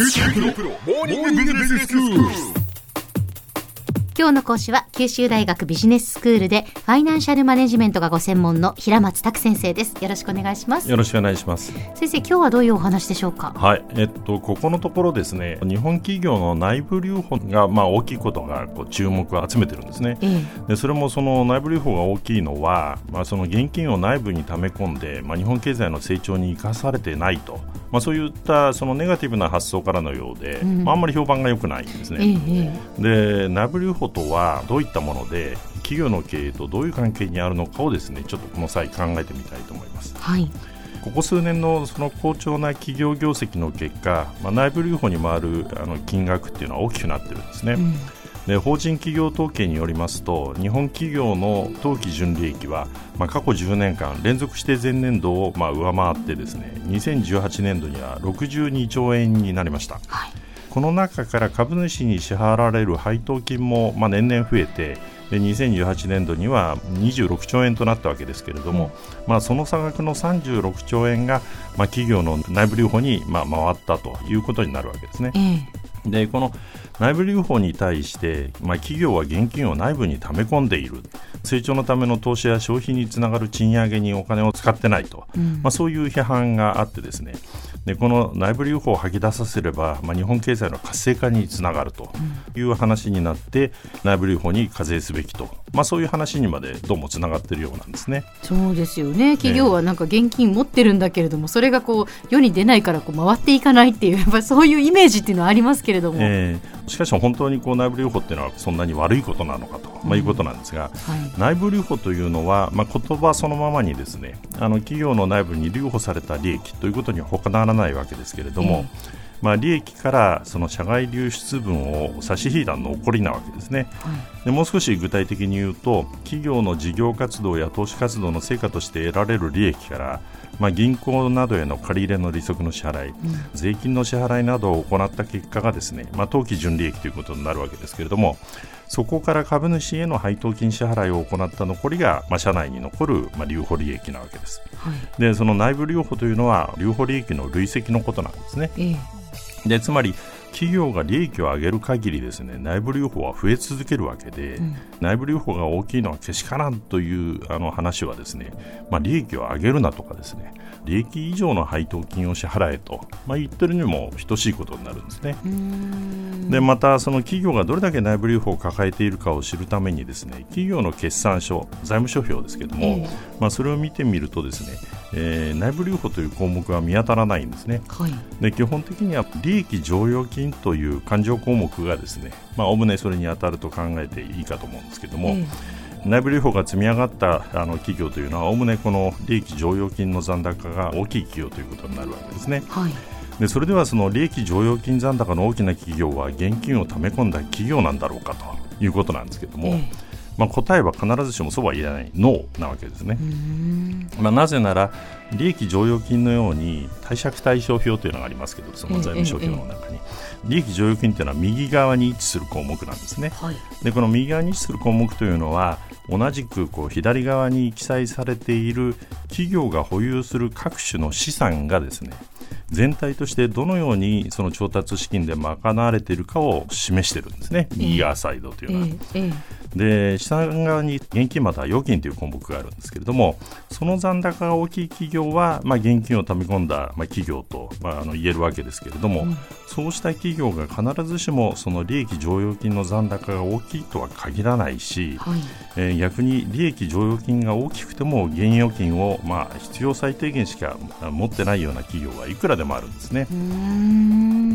今日の講師は九州大学ビジネススクールでファイナンシャルマネジメントがご専門の平松卓先生です。よろしくお願いします。よろしくお願いします。先生今日はどういうお話でしょうか？はい、えっと、ここのところですね、日本企業の内部留保が、まあ、大きいことがこう注目を集めてるんですね。ええ。でそれもその内部留保が大きいのは、まあ、その現金を内部に溜め込んで、まあ、日本経済の成長に生かされてないと、まあ、そういったそのネガティブな発想からのようで、うんまあ、あんまり評判が良くないんですええね。えで内部留保とはどういったもので企業の経営とどういう関係にあるのかをですねちょっとこの際考えてみたいと思います。えはいここ数年のその好調な企業業績の結果、まあ、内部留保に回るあの金額っていうのは大きくなってるんですね。うんで法人企業統計によりますと日本企業の当期純利益は、まあ、過去10年間連続して前年度をまあ上回ってですね2018年度には62兆円になりました。はい。この中から株主に支払われる配当金もまあ年々増えてで2018年度には26兆円となったわけですけれども、まあ、その差額の36兆円が、まあ、企業の内部留保にまあ回ったということになるわけですね。ええ。でこの内部留保に対して、まあ、企業は現金を内部に溜め込んでいる。成長のための投資や消費につながる賃上げにお金を使ってないと、うん。まあ、そういう批判があってですね。でこの内部留保を吐き出させれば、まあ、日本経済の活性化につながるという話になって、内部留保に課税すべきと、まあ、そういう話にまでどうもつながっているようなんですね。そうですよね。企業はなんか現金持ってるんだけれども、それがこう世に出ないからこう回っていかないっていうやっぱそういうイメージっていうのはありますけれども、えーしかし本当にこう内部留保っていうのはそんなに悪いことなのかと、まあ、いうことなんですが、はい。内部留保というのは、まあ、言葉そのままにですねあの企業の内部に留保された利益ということには他ならないわけですけれども、まあ、利益からその社外流出分を差し引いた残りなわけですね。はい。でもう少し具体的に言うと企業の事業活動や投資活動の成果として得られる利益から、まあ、銀行などへの借り入れの利息の支払い、税金の支払いなどを行った結果がですね、まあ、当期純利益ということになるわけですけれどもそこから株主への配当金支払いを行った残りが、まあ、社内に残る、まあ、留保利益なわけです。はい。でその内部留保というのは留保利益の累積のことなんですね。ええでつまり企業が利益を上げる限りですね内部留保は増え続けるわけで、うん。内部留保が大きいのはけしからんというあの話はですね、まあ、利益を上げるなとかですね利益以上の配当金を支払えと、まあ、言ってるにも等しいことになるんですね。でまたその企業がどれだけ内部留保を抱えているかを知るためにですね企業の決算書財務諸表ですけども、ええ。まあ、それを見てみるとですね、えー内部留保という項目は見当たらないんですね。はい。で基本的には利益剰余金という勘定項目がですねまあおおむねそれに当たると考えていいかと思うんですけども、え内部留保が積み上がったあの企業というのはおおむねこの利益剰余金の残高が大きい企業ということになるわけですね。えはい。でそれではその利益剰余金残高の大きな企業は現金を貯め込んだ企業なんだろうかということなんですけども、ええまあ、答えは必ずしもそうは言えないノーなわけですね。まあ、なぜなら利益剰余金のように貸借対照表というのがありますけどその財務諸表の中に、利益剰余金というのは右側に位置する項目なんですね。はい。でこの右側に位置する項目というのは同じくこう左側に記載されている企業が保有する各種の資産がですね全体としてどのようにその調達資金で賄われているかを示しているんですね。右側サイドというえのは。ええで下側に現金または預金という項目があるんですけれどもその残高が大きい企業は、まあ、現金をため込んだ、まあ、企業と、まあ、あの言えるわけですけれども、うん。そうした企業が必ずしもその利益剰余金の残高が大きいとは限らないし、はい。えー逆に利益剰余金が大きくても現預金を、まあ、必要最低限しかあ持ってないような企業はいくらでもあるんですね。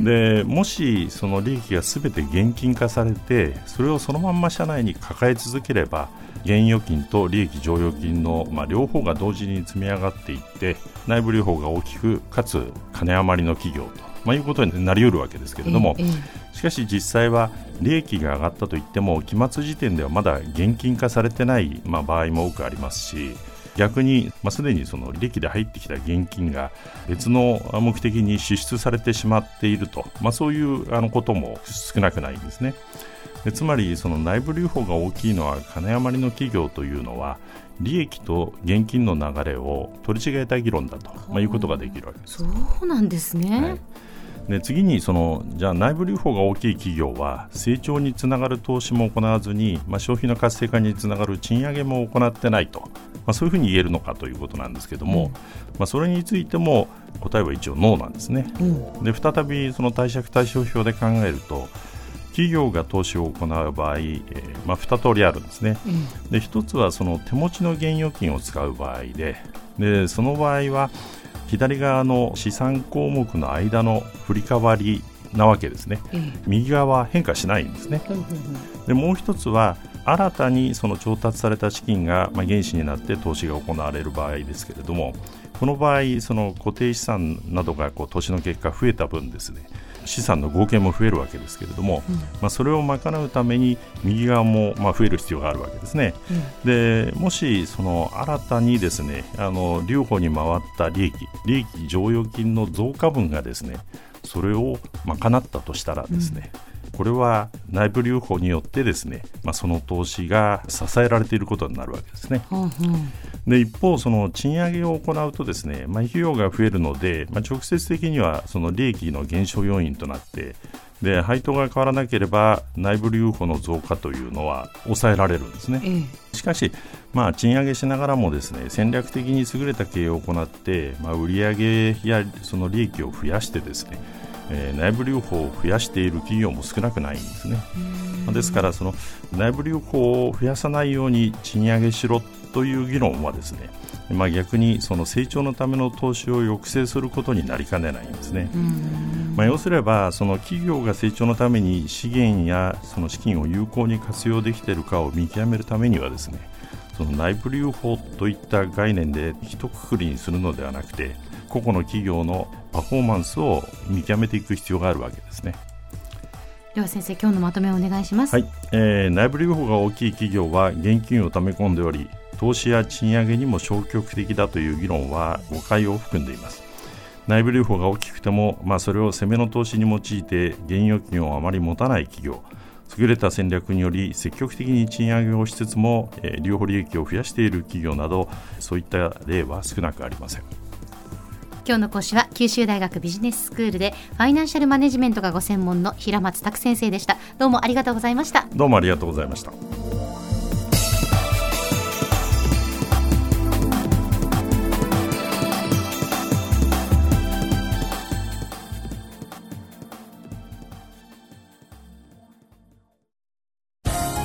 でもしその利益がすべて現金化されてそれをそのまんま社内に抱え続ければ現預金と利益剰余金の、まあ、両方が同時に積み上がっていって内部留保が大きくかつ金余りの企業と、まあ、いうことになりうるわけですけれども、えええしかし実際は利益が上がったといっても期末時点ではまだ現金化されてない、まあ、場合も多くありますし逆に、まあ、すでにその利益で入ってきた現金が別の目的に支出されてしまっていると、まあ、そういうあのことも少なくないんですね。でつまりその内部留保が大きいのは金余りの企業というのは利益と現金の流れを取り違えた議論だと、まあ、いうことができるわけです。そうなんですね。はいで次にそのじゃあ内部留保が大きい企業は成長につながる投資も行わずに、まあ、消費の活性化につながる賃上げも行ってないと、まあ、そういうふうに言えるのかということなんですけども、うん、まあ、それについても答えは一応ノーなんですね。うん、で再びその貸借対照表で考えると企業が投資を行う場合、えー、まあ、2通りあるんですね、うん、で1つはその手持ちの現預金を使う場合ででその場合は左側の資産項目の間の振り替わりなわけですね、うん、右側は変化しないんですね、でもう一つは新たにその調達された資金が、まあ、原資になって投資が行われる場合ですけれどもこの場合その固定資産などがこう投資の結果増えた分ですね資産の合計も増えるわけですけれども、うん、まあ、それを賄うために右側もまあ増える必要があるわけですね、うん、でもしその新たにですねあの留保に回った利益利益剰余金の増加分がですねそれを賄ったとしたらですね、うん。これは内部留保によってですね、まあ、その投資が支えられていることになるわけですね。うんうん、で一方、その賃上げを行うとですね、まあ、費用が増えるので、まあ、直接的にはその利益の減少要因となってで配当が変わらなければ内部留保の増加というのは抑えられるんですね。しかし、まあ、賃上げしながらもですね戦略的に優れた経営を行って、まあ、売上やその利益を増やしてですねえー、内部留保を増やしている企業も少なくないんですね。ですからその内部留保を増やさないように賃上げしろという議論はですね、まあ、逆にその成長のための投資を抑制することになりかねないんですね。まあ、要すればその企業が成長のために資源やその資金を有効に活用できているかを見極めるためにはですねその内部留保といった概念で一括りにするのではなくて個々の企業のパフォーマンスを見極めていく必要があるわけですね。では先生今日のまとめをお願いします、はいえー、内部留保が大きい企業は現金を貯め込んでおり投資や賃上げにも消極的だという議論は誤解を含んでいます。内部留保が大きくても、まあ、それを攻めの投資に用いて現預金をあまり持たない企業優れた戦略により積極的に賃上げをしつつも、えー、留保利益を増やしている企業などそういった例は少なくありません。今日の講師は九州大学ビジネススクールでファイナンシャルマネジメントがご専門の平松卓先生でした。どうもありがとうございました。どうもありがとうございました